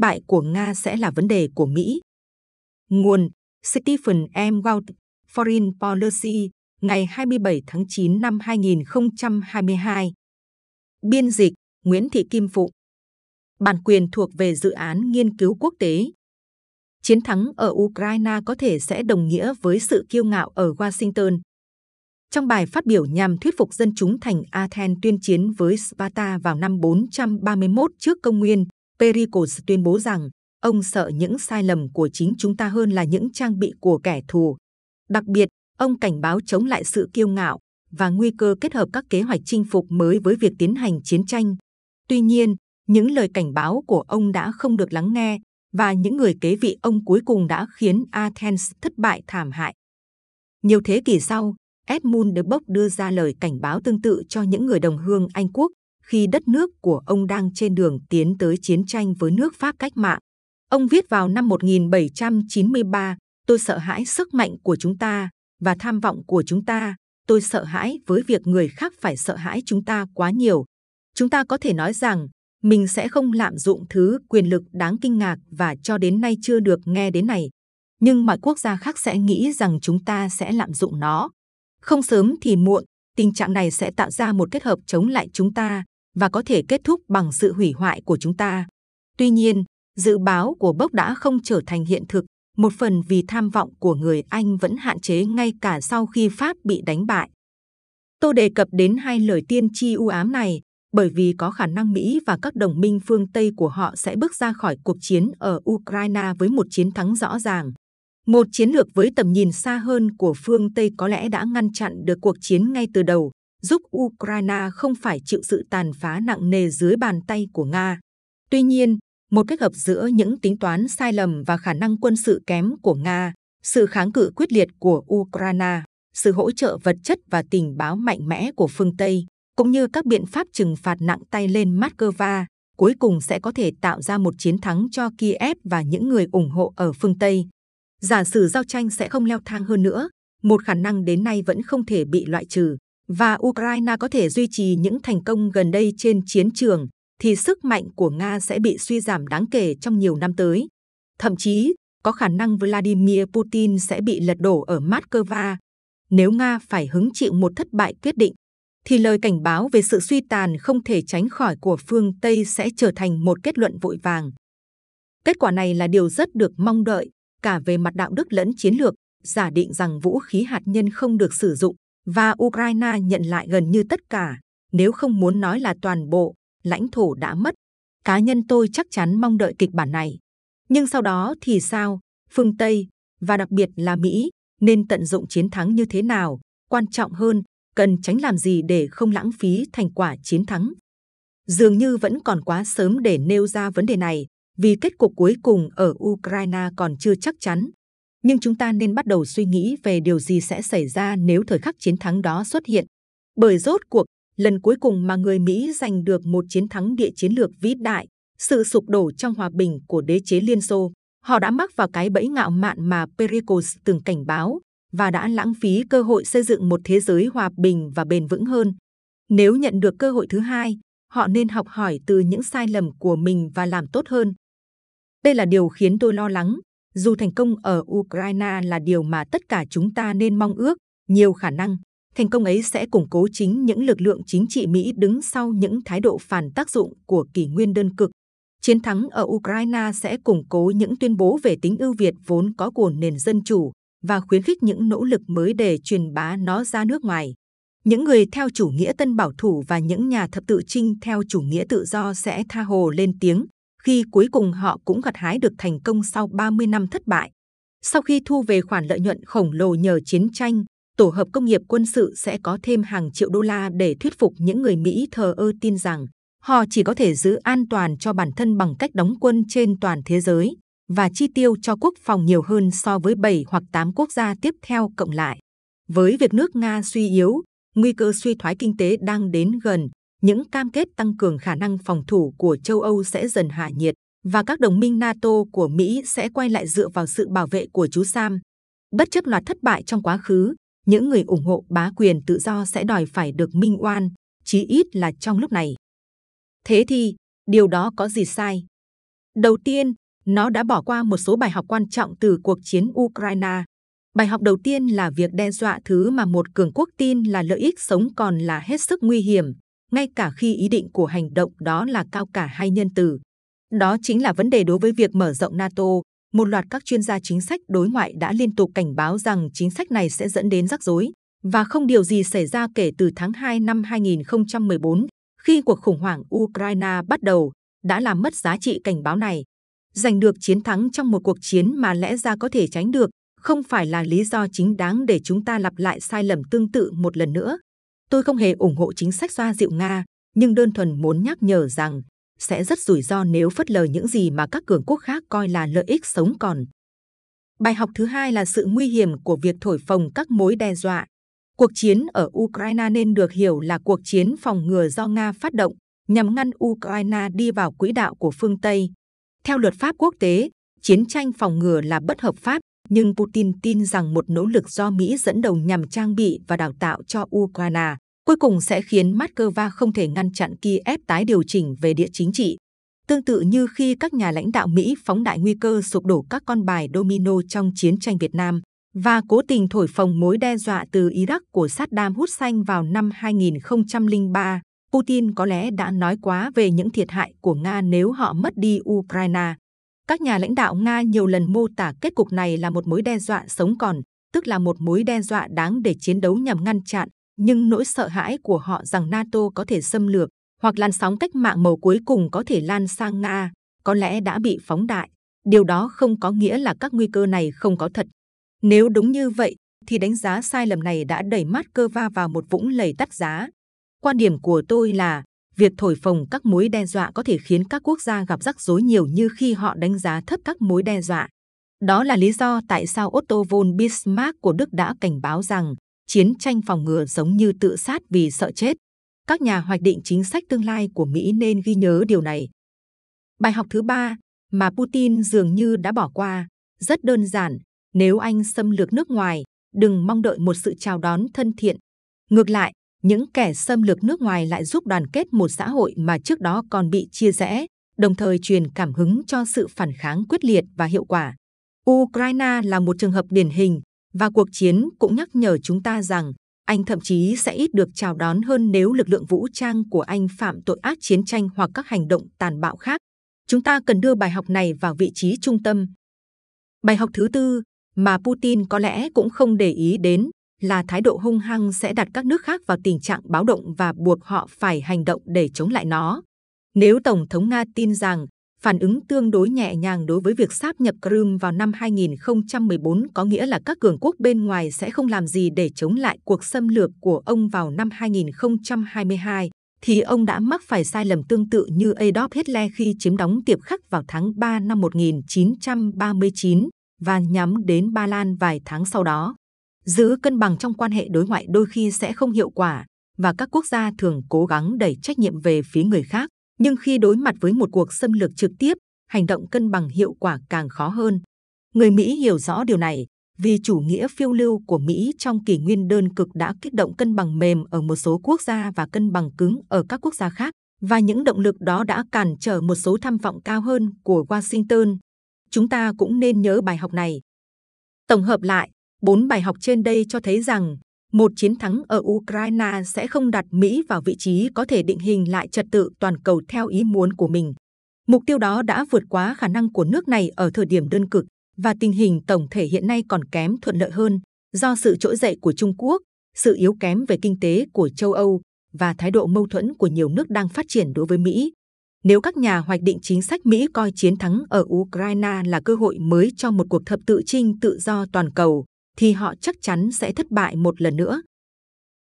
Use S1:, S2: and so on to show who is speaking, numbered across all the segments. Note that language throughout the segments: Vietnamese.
S1: bại của Nga sẽ là vấn đề của Mỹ. Nguồn Stephen M. Walt, Foreign Policy, ngày 27 tháng 9 năm 2022. Biên dịch Nguyễn Thị Kim Phụ. Bản quyền thuộc về dự án nghiên cứu quốc tế. Chiến thắng ở Ukraine có thể sẽ đồng nghĩa với sự kiêu ngạo ở Washington. Trong bài phát biểu nhằm thuyết phục dân chúng thành Athens tuyên chiến với Sparta vào năm 431 trước công nguyên, Pericles tuyên bố rằng ông sợ những sai lầm của chính chúng ta hơn là những trang bị của kẻ thù. Đặc biệt, ông cảnh báo chống lại sự kiêu ngạo và nguy cơ kết hợp các kế hoạch chinh phục mới với việc tiến hành chiến tranh. Tuy nhiên, những lời cảnh báo của ông đã không được lắng nghe và những người kế vị ông cuối cùng đã khiến Athens thất bại thảm hại. Nhiều thế kỷ sau, Edmund de Bock đưa ra lời cảnh báo tương tự cho những người đồng hương Anh quốc khi đất nước của ông đang trên đường tiến tới chiến tranh với nước Pháp cách mạng. Ông viết vào năm 1793, tôi sợ hãi sức mạnh của chúng ta và tham vọng của chúng ta. Tôi sợ hãi với việc người khác phải sợ hãi chúng ta quá nhiều. Chúng ta có thể nói rằng mình sẽ không lạm dụng thứ quyền lực đáng kinh ngạc và cho đến nay chưa được nghe đến này. Nhưng mọi quốc gia khác sẽ nghĩ rằng chúng ta sẽ lạm dụng nó. Không sớm thì muộn, tình trạng này sẽ tạo ra một kết hợp chống lại chúng ta và có thể kết thúc bằng sự hủy hoại của chúng ta. Tuy nhiên, dự báo của Bốc đã không trở thành hiện thực, một phần vì tham vọng của người Anh vẫn hạn chế ngay cả sau khi Pháp bị đánh bại. Tôi đề cập đến hai lời tiên tri u ám này bởi vì có khả năng Mỹ và các đồng minh phương Tây của họ sẽ bước ra khỏi cuộc chiến ở Ukraine với một chiến thắng rõ ràng. Một chiến lược với tầm nhìn xa hơn của phương Tây có lẽ đã ngăn chặn được cuộc chiến ngay từ đầu, giúp Ukraine không phải chịu sự tàn phá nặng nề dưới bàn tay của Nga. Tuy nhiên, một kết hợp giữa những tính toán sai lầm và khả năng quân sự kém của Nga, sự kháng cự quyết liệt của Ukraine, sự hỗ trợ vật chất và tình báo mạnh mẽ của phương Tây, cũng như các biện pháp trừng phạt nặng tay lên Moscow, cuối cùng sẽ có thể tạo ra một chiến thắng cho Kiev và những người ủng hộ ở phương Tây. Giả sử giao tranh sẽ không leo thang hơn nữa, một khả năng đến nay vẫn không thể bị loại trừ, và Ukraine có thể duy trì những thành công gần đây trên chiến trường, thì sức mạnh của Nga sẽ bị suy giảm đáng kể trong nhiều năm tới. Thậm chí, có khả năng Vladimir Putin sẽ bị lật đổ ở Moscow. Nếu Nga phải hứng chịu một thất bại quyết định, thì lời cảnh báo về sự suy tàn không thể tránh khỏi của phương Tây sẽ trở thành một kết luận vội vàng. Kết quả này là điều rất được mong đợi, cả về mặt đạo đức lẫn chiến lược, giả định rằng vũ khí hạt nhân không được sử dụng và Ukraine nhận lại gần như tất cả, nếu không muốn nói là toàn bộ, lãnh thổ đã mất. Cá nhân tôi chắc chắn mong đợi kịch bản này. Nhưng sau đó thì sao? Phương Tây, và đặc biệt là Mỹ, nên tận dụng chiến thắng như thế nào? Quan trọng hơn, cần tránh làm gì để không lãng phí thành quả chiến thắng. Dường như vẫn còn quá sớm để nêu ra vấn đề này, vì kết cục cuối cùng ở Ukraine còn chưa chắc chắn. Nhưng chúng ta nên bắt đầu suy nghĩ về điều gì sẽ xảy ra nếu thời khắc chiến thắng đó xuất hiện. Bởi rốt cuộc, lần cuối cùng mà người Mỹ giành được một chiến thắng địa chiến lược vĩ đại, sự sụp đổ trong hòa bình của đế chế Liên Xô, họ đã mắc vào cái bẫy ngạo mạn mà Pericles từng cảnh báo và đã lãng phí cơ hội xây dựng một thế giới hòa bình và bền vững hơn. Nếu nhận được cơ hội thứ hai, họ nên học hỏi từ những sai lầm của mình và làm tốt hơn. Đây là điều khiến tôi lo lắng. Dù thành công ở Ukraine là điều mà tất cả chúng ta nên mong ước, nhiều khả năng thành công ấy sẽ củng cố chính những lực lượng chính trị Mỹ đứng sau những thái độ phản tác dụng của kỷ nguyên đơn cực. Chiến thắng ở Ukraine sẽ củng cố những tuyên bố về tính ưu việt vốn có của nền dân chủ, và khuyến khích những nỗ lực mới để truyền bá nó ra nước ngoài. Những người theo chủ nghĩa tân bảo thủ và những nhà thập tự trinh theo chủ nghĩa tự do sẽ tha hồ lên tiếng khi cuối cùng họ cũng gặt hái được thành công sau 30 năm thất bại. Sau khi thu về khoản lợi nhuận khổng lồ nhờ chiến tranh, tổ hợp công nghiệp quân sự sẽ có thêm hàng triệu đô la để thuyết phục những người Mỹ thờ ơ tin rằng họ chỉ có thể giữ an toàn cho bản thân bằng cách đóng quân trên toàn thế giới và chi tiêu cho quốc phòng nhiều hơn so với 7 hoặc 8 quốc gia tiếp theo cộng lại. Với việc nước Nga suy yếu, nguy cơ suy thoái kinh tế đang đến gần, những cam kết tăng cường khả năng phòng thủ của châu Âu sẽ dần hạ nhiệt và các đồng minh NATO của Mỹ sẽ quay lại dựa vào sự bảo vệ của chú Sam. Bất chấp loạt thất bại trong quá khứ, những người ủng hộ bá quyền tự do sẽ đòi phải được minh oan, chí ít là trong lúc này. Thế thì, điều đó có gì sai? Đầu tiên, nó đã bỏ qua một số bài học quan trọng từ cuộc chiến Ukraine. Bài học đầu tiên là việc đe dọa thứ mà một cường quốc tin là lợi ích sống còn là hết sức nguy hiểm, ngay cả khi ý định của hành động đó là cao cả hay nhân từ. Đó chính là vấn đề đối với việc mở rộng NATO. Một loạt các chuyên gia chính sách đối ngoại đã liên tục cảnh báo rằng chính sách này sẽ dẫn đến rắc rối, và không điều gì xảy ra kể từ tháng 2 năm 2014, khi cuộc khủng hoảng Ukraine bắt đầu, đã làm mất giá trị cảnh báo này. Giành được chiến thắng trong một cuộc chiến mà lẽ ra có thể tránh được, không phải là lý do chính đáng để chúng ta lặp lại sai lầm tương tự một lần nữa. Tôi không hề ủng hộ chính sách xoa dịu Nga, nhưng đơn thuần muốn nhắc nhở rằng sẽ rất rủi ro nếu phớt lờ những gì mà các cường quốc khác coi là lợi ích sống còn. Bài học thứ hai là sự nguy hiểm của việc thổi phồng các mối đe dọa. Cuộc chiến ở Ukraine nên được hiểu là cuộc chiến phòng ngừa do Nga phát động nhằm ngăn Ukraine đi vào quỹ đạo của phương Tây. Theo luật pháp quốc tế, chiến tranh phòng ngừa là bất hợp pháp, nhưng Putin tin rằng một nỗ lực do Mỹ dẫn đầu nhằm trang bị và đào tạo cho Ukraine cuối cùng sẽ khiến Moscow không thể ngăn chặn Kiev tái điều chỉnh về địa chính trị. Tương tự như khi các nhà lãnh đạo Mỹ phóng đại nguy cơ sụp đổ các con bài domino trong chiến tranh Việt Nam và cố tình thổi phồng mối đe dọa từ Iraq của Saddam Hussein vào năm 2003, Putin có lẽ đã nói quá về những thiệt hại của Nga nếu họ mất đi Ukraine. Các nhà lãnh đạo Nga nhiều lần mô tả kết cục này là một mối đe dọa sống còn, tức là một mối đe dọa đáng để chiến đấu nhằm ngăn chặn, nhưng nỗi sợ hãi của họ rằng NATO có thể xâm lược hoặc làn sóng cách mạng màu cuối cùng có thể lan sang Nga, có lẽ đã bị phóng đại. Điều đó không có nghĩa là các nguy cơ này không có thật. Nếu đúng như vậy, thì đánh giá sai lầm này đã đẩy mắt cơ va vào một vũng lầy tắt giá. Quan điểm của tôi là việc thổi phồng các mối đe dọa có thể khiến các quốc gia gặp rắc rối nhiều như khi họ đánh giá thấp các mối đe dọa. Đó là lý do tại sao Otto von Bismarck của Đức đã cảnh báo rằng chiến tranh phòng ngừa giống như tự sát vì sợ chết. Các nhà hoạch định chính sách tương lai của Mỹ nên ghi nhớ điều này. Bài học thứ ba mà Putin dường như đã bỏ qua, rất đơn giản, nếu anh xâm lược nước ngoài, đừng mong đợi một sự chào đón thân thiện. Ngược lại, những kẻ xâm lược nước ngoài lại giúp đoàn kết một xã hội mà trước đó còn bị chia rẽ, đồng thời truyền cảm hứng cho sự phản kháng quyết liệt và hiệu quả. Ukraine là một trường hợp điển hình, và cuộc chiến cũng nhắc nhở chúng ta rằng anh thậm chí sẽ ít được chào đón hơn nếu lực lượng vũ trang của anh phạm tội ác chiến tranh hoặc các hành động tàn bạo khác. Chúng ta cần đưa bài học này vào vị trí trung tâm. Bài học thứ tư mà Putin có lẽ cũng không để ý đến là thái độ hung hăng sẽ đặt các nước khác vào tình trạng báo động và buộc họ phải hành động để chống lại nó. Nếu Tổng thống Nga tin rằng phản ứng tương đối nhẹ nhàng đối với việc sáp nhập Crimea vào năm 2014 có nghĩa là các cường quốc bên ngoài sẽ không làm gì để chống lại cuộc xâm lược của ông vào năm 2022, thì ông đã mắc phải sai lầm tương tự như Adolf Hitler khi chiếm đóng Tiệp Khắc vào tháng 3 năm 1939 và nhắm đến Ba Lan vài tháng sau đó. Giữ cân bằng trong quan hệ đối ngoại đôi khi sẽ không hiệu quả, và các quốc gia thường cố gắng đẩy trách nhiệm về phía người khác. Nhưng khi đối mặt với một cuộc xâm lược trực tiếp, hành động cân bằng hiệu quả càng khó hơn. Người Mỹ hiểu rõ điều này vì chủ nghĩa phiêu lưu của Mỹ trong kỷ nguyên đơn cực đã kích động cân bằng mềm ở một số quốc gia và cân bằng cứng ở các quốc gia khác, và những động lực đó đã cản trở một số tham vọng cao hơn của Washington. Chúng ta cũng nên nhớ bài học này. Tổng hợp lại, bốn bài học trên đây cho thấy rằng một chiến thắng ở Ukraine sẽ không đặt Mỹ vào vị trí có thể định hình lại trật tự toàn cầu theo ý muốn của mình. Mục tiêu đó đã vượt quá khả năng của nước này ở thời điểm đơn cực và tình hình tổng thể hiện nay còn kém thuận lợi hơn do sự trỗi dậy của Trung Quốc, sự yếu kém về kinh tế của châu Âu và thái độ mâu thuẫn của nhiều nước đang phát triển đối với Mỹ. Nếu các nhà hoạch định chính sách Mỹ coi chiến thắng ở Ukraine là cơ hội mới cho một cuộc thập tự chinh tự do toàn cầu, thì họ chắc chắn sẽ thất bại một lần nữa.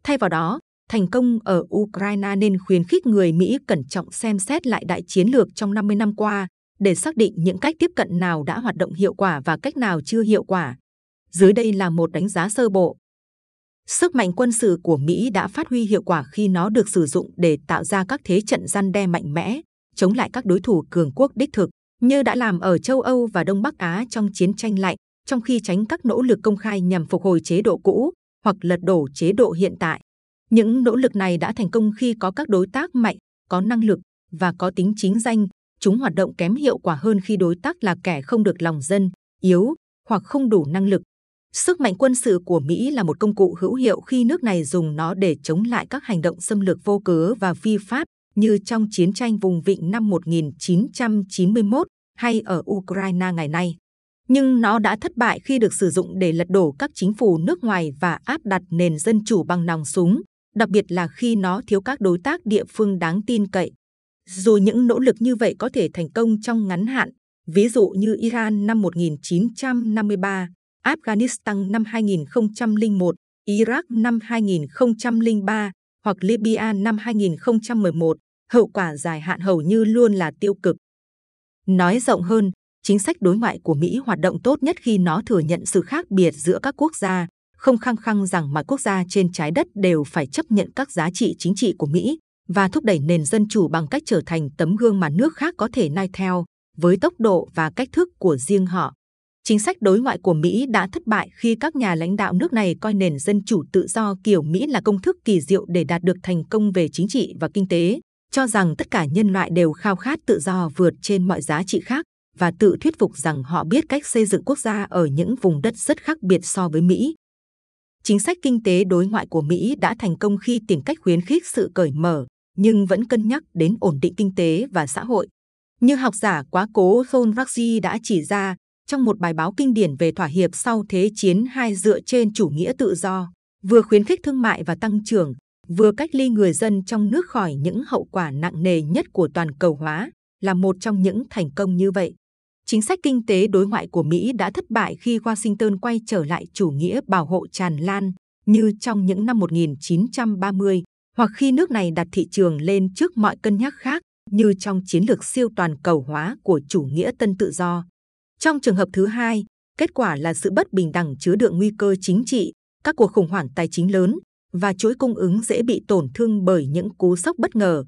S1: Thay vào đó, thành công ở Ukraine nên khuyến khích người Mỹ cẩn trọng xem xét lại đại chiến lược trong 50 năm qua để xác định những cách tiếp cận nào đã hoạt động hiệu quả và cách nào chưa hiệu quả. Dưới đây là một đánh giá sơ bộ. Sức mạnh quân sự của Mỹ đã phát huy hiệu quả khi nó được sử dụng để tạo ra các thế trận gian đe mạnh mẽ, chống lại các đối thủ cường quốc đích thực, như đã làm ở châu Âu và Đông Bắc Á trong chiến tranh lạnh, trong khi tránh các nỗ lực công khai nhằm phục hồi chế độ cũ hoặc lật đổ chế độ hiện tại. Những nỗ lực này đã thành công khi có các đối tác mạnh, có năng lực và có tính chính danh, chúng hoạt động kém hiệu quả hơn khi đối tác là kẻ không được lòng dân, yếu hoặc không đủ năng lực. Sức mạnh quân sự của Mỹ là một công cụ hữu hiệu khi nước này dùng nó để chống lại các hành động xâm lược vô cớ và phi pháp như trong chiến tranh vùng vịnh năm 1991 hay ở Ukraine ngày nay. Nhưng nó đã thất bại khi được sử dụng để lật đổ các chính phủ nước ngoài và áp đặt nền dân chủ bằng nòng súng, đặc biệt là khi nó thiếu các đối tác địa phương đáng tin cậy. Dù những nỗ lực như vậy có thể thành công trong ngắn hạn, ví dụ như Iran năm 1953, Afghanistan năm 2001, Iraq năm 2003 hoặc Libya năm 2011, hậu quả dài hạn hầu như luôn là tiêu cực. Nói rộng hơn, chính sách đối ngoại của Mỹ hoạt động tốt nhất khi nó thừa nhận sự khác biệt giữa các quốc gia, không khăng khăng rằng mọi quốc gia trên trái đất đều phải chấp nhận các giá trị chính trị của Mỹ và thúc đẩy nền dân chủ bằng cách trở thành tấm gương mà nước khác có thể noi theo với tốc độ và cách thức của riêng họ. Chính sách đối ngoại của Mỹ đã thất bại khi các nhà lãnh đạo nước này coi nền dân chủ tự do kiểu Mỹ là công thức kỳ diệu để đạt được thành công về chính trị và kinh tế, cho rằng tất cả nhân loại đều khao khát tự do vượt trên mọi giá trị khác và tự thuyết phục rằng họ biết cách xây dựng quốc gia ở những vùng đất rất khác biệt so với Mỹ. Chính sách kinh tế đối ngoại của Mỹ đã thành công khi tìm cách khuyến khích sự cởi mở, nhưng vẫn cân nhắc đến ổn định kinh tế và xã hội. Như học giả quá cố John Ruggie đã chỉ ra trong một bài báo kinh điển về thỏa hiệp sau Thế chiến hai dựa trên chủ nghĩa tự do, vừa khuyến khích thương mại và tăng trưởng, vừa cách ly người dân trong nước khỏi những hậu quả nặng nề nhất của toàn cầu hóa, là một trong những thành công như vậy. Chính sách kinh tế đối ngoại của Mỹ đã thất bại khi Washington quay trở lại chủ nghĩa bảo hộ tràn lan như trong những năm 1930 hoặc khi nước này đặt thị trường lên trước mọi cân nhắc khác như trong chiến lược siêu toàn cầu hóa của chủ nghĩa tân tự do. Trong trường hợp thứ hai, kết quả là sự bất bình đẳng chứa đựng nguy cơ chính trị, các cuộc khủng hoảng tài chính lớn và chuỗi cung ứng dễ bị tổn thương bởi những cú sốc bất ngờ.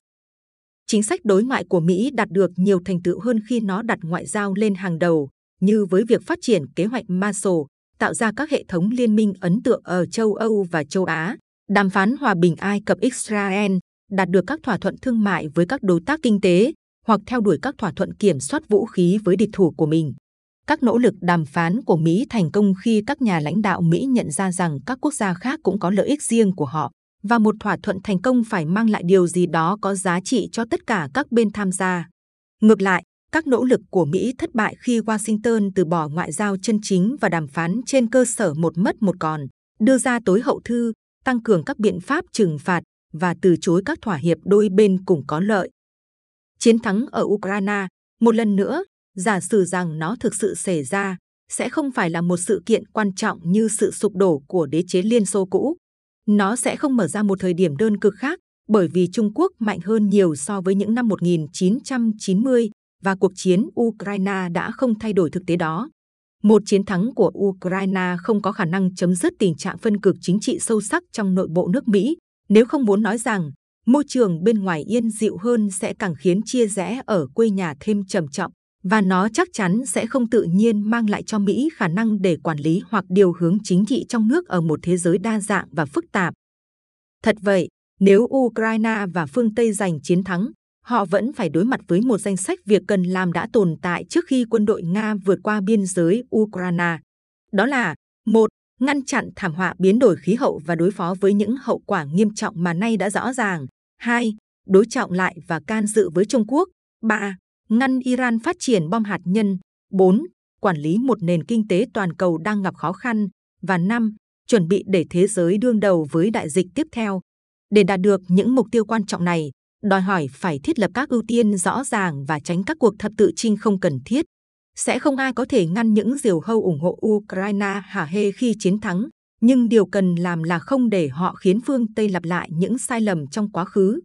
S1: Chính sách đối ngoại của Mỹ đạt được nhiều thành tựu hơn khi nó đặt ngoại giao lên hàng đầu, như với việc phát triển kế hoạch Marshall, tạo ra các hệ thống liên minh ấn tượng ở châu Âu và châu Á, đàm phán hòa bình Ai Cập Israel, đạt được các thỏa thuận thương mại với các đối tác kinh tế hoặc theo đuổi các thỏa thuận kiểm soát vũ khí với địch thủ của mình. Các nỗ lực đàm phán của Mỹ thành công khi các nhà lãnh đạo Mỹ nhận ra rằng các quốc gia khác cũng có lợi ích riêng của họ và một thỏa thuận thành công phải mang lại điều gì đó có giá trị cho tất cả các bên tham gia. Ngược lại, các nỗ lực của Mỹ thất bại khi Washington từ bỏ ngoại giao chân chính và đàm phán trên cơ sở một mất một còn, đưa ra tối hậu thư, tăng cường các biện pháp trừng phạt và từ chối các thỏa hiệp đôi bên cùng có lợi. Chiến thắng ở Ukraine, một lần nữa, giả sử rằng nó thực sự xảy ra, sẽ không phải là một sự kiện quan trọng như sự sụp đổ của đế chế Liên Xô cũ. Nó sẽ không mở ra một thời điểm đơn cực khác, bởi vì Trung Quốc mạnh hơn nhiều so với những năm 1990 và cuộc chiến Ukraine đã không thay đổi thực tế đó. Một chiến thắng của Ukraine không có khả năng chấm dứt tình trạng phân cực chính trị sâu sắc trong nội bộ nước Mỹ, nếu không muốn nói rằng môi trường bên ngoài yên dịu hơn sẽ càng khiến chia rẽ ở quê nhà thêm trầm trọng và nó chắc chắn sẽ không tự nhiên mang lại cho Mỹ khả năng để quản lý hoặc điều hướng chính trị trong nước ở một thế giới đa dạng và phức tạp. Thật vậy, nếu Ukraine và phương Tây giành chiến thắng, họ vẫn phải đối mặt với một danh sách việc cần làm đã tồn tại trước khi quân đội Nga vượt qua biên giới Ukraine. Đó là một ngăn chặn thảm họa biến đổi khí hậu và đối phó với những hậu quả nghiêm trọng mà nay đã rõ ràng. 2. Đối trọng lại và can dự với Trung Quốc. 3. Ngăn Iran phát triển bom hạt nhân. 4. Quản lý một nền kinh tế toàn cầu đang gặp khó khăn. Và 5. Chuẩn bị để thế giới đương đầu với đại dịch tiếp theo. Để đạt được những mục tiêu quan trọng này, đòi hỏi phải thiết lập các ưu tiên rõ ràng và tránh các cuộc thập tự chinh không cần thiết. Sẽ không ai có thể ngăn những diều hâu ủng hộ Ukraine hả hê khi chiến thắng, nhưng điều cần làm là không để họ khiến phương Tây lặp lại những sai lầm trong quá khứ.